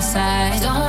suicide. Don't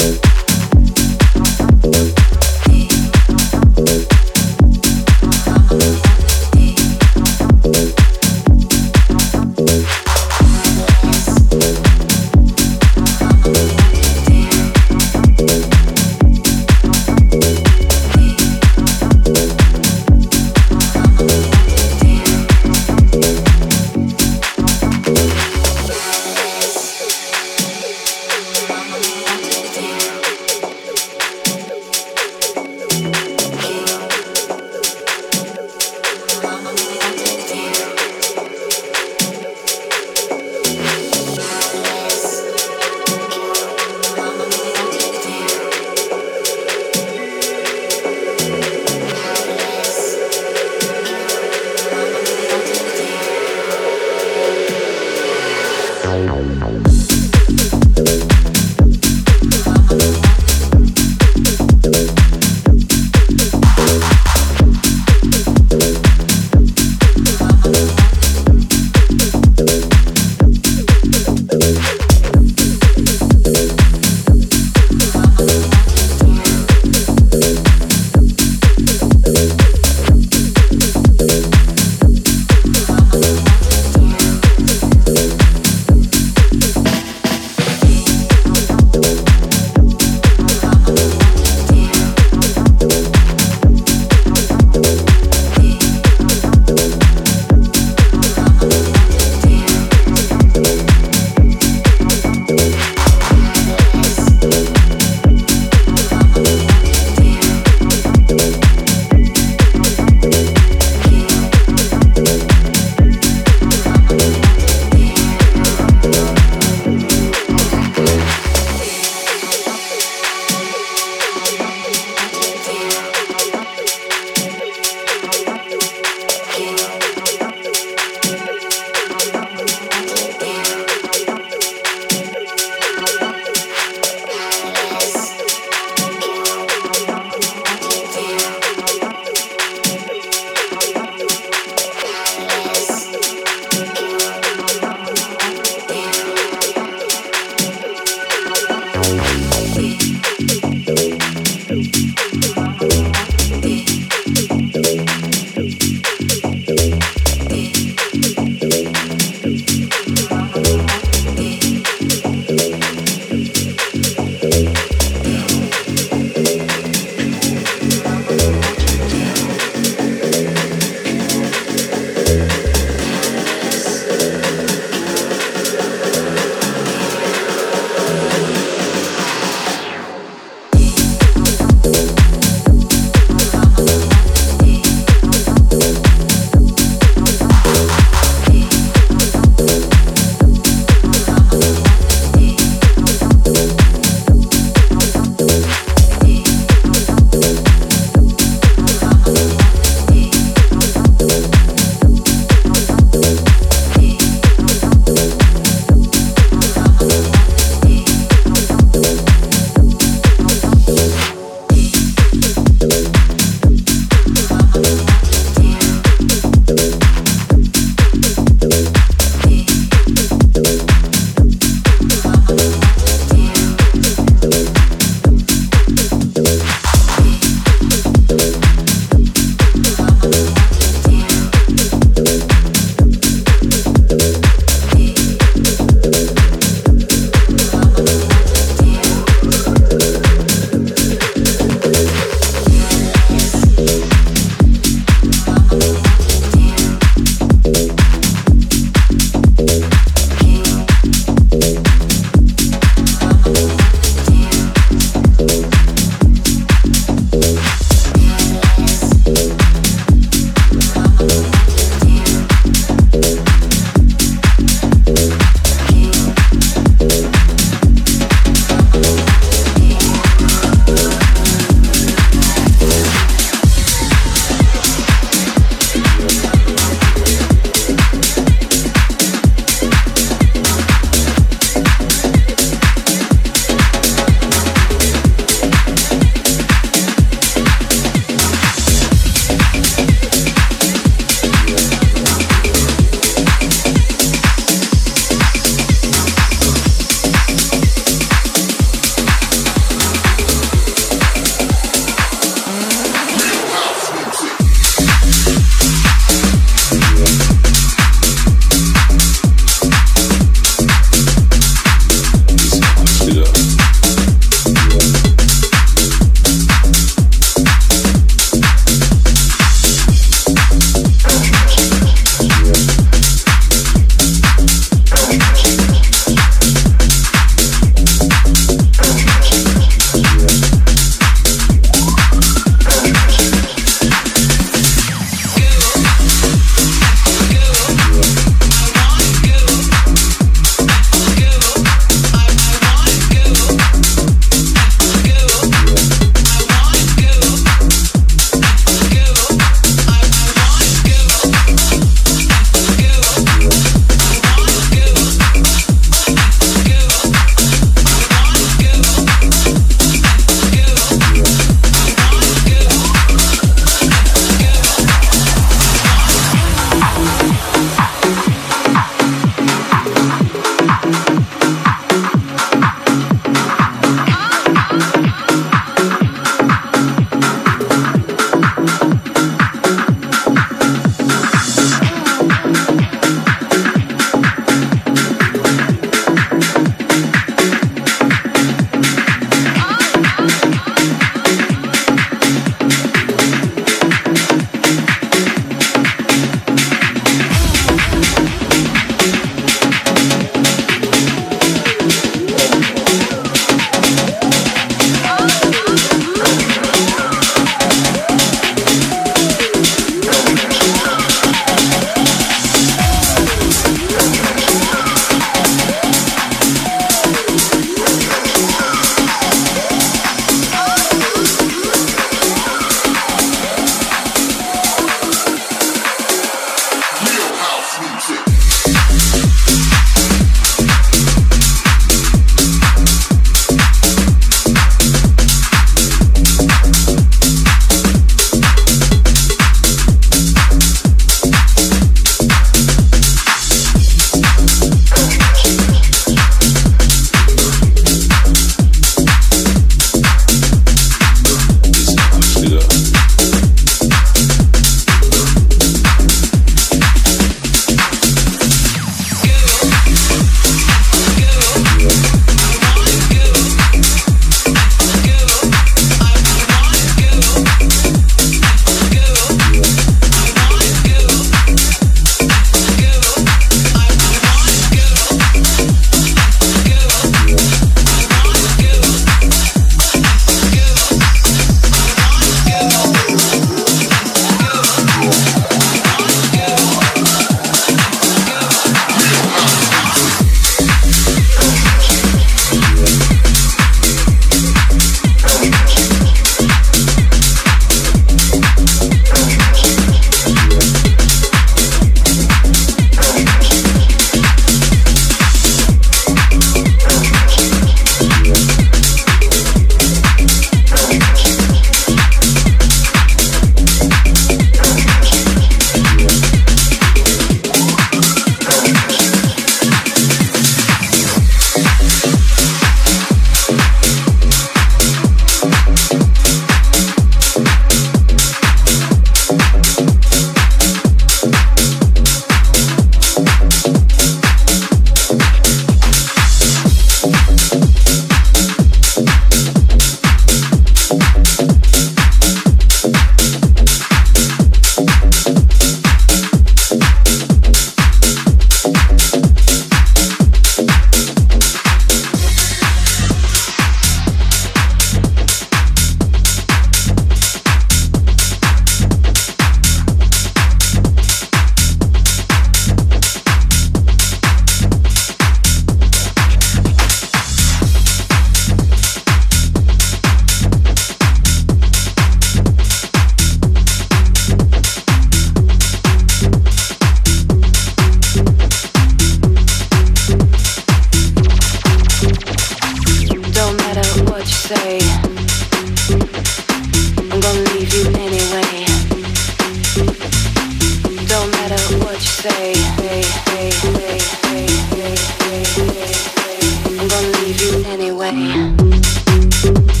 away.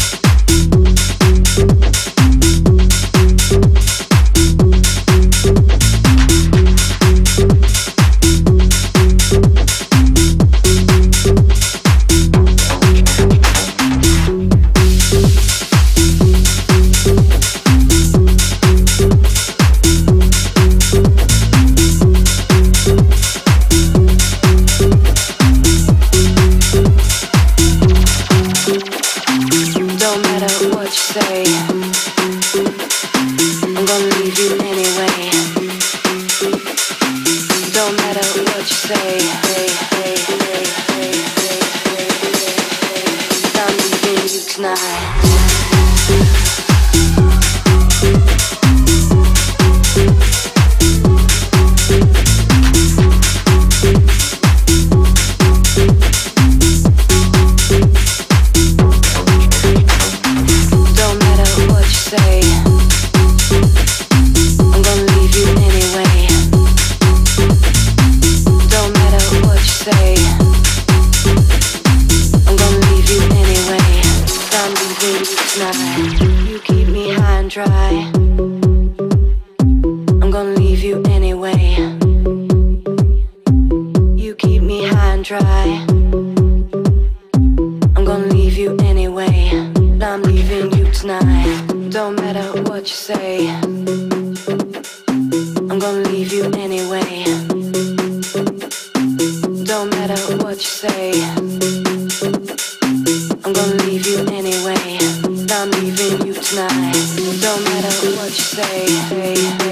No matter what you say, I'm gonna leave you anyway. I'm leaving you tonight. No matter what you say.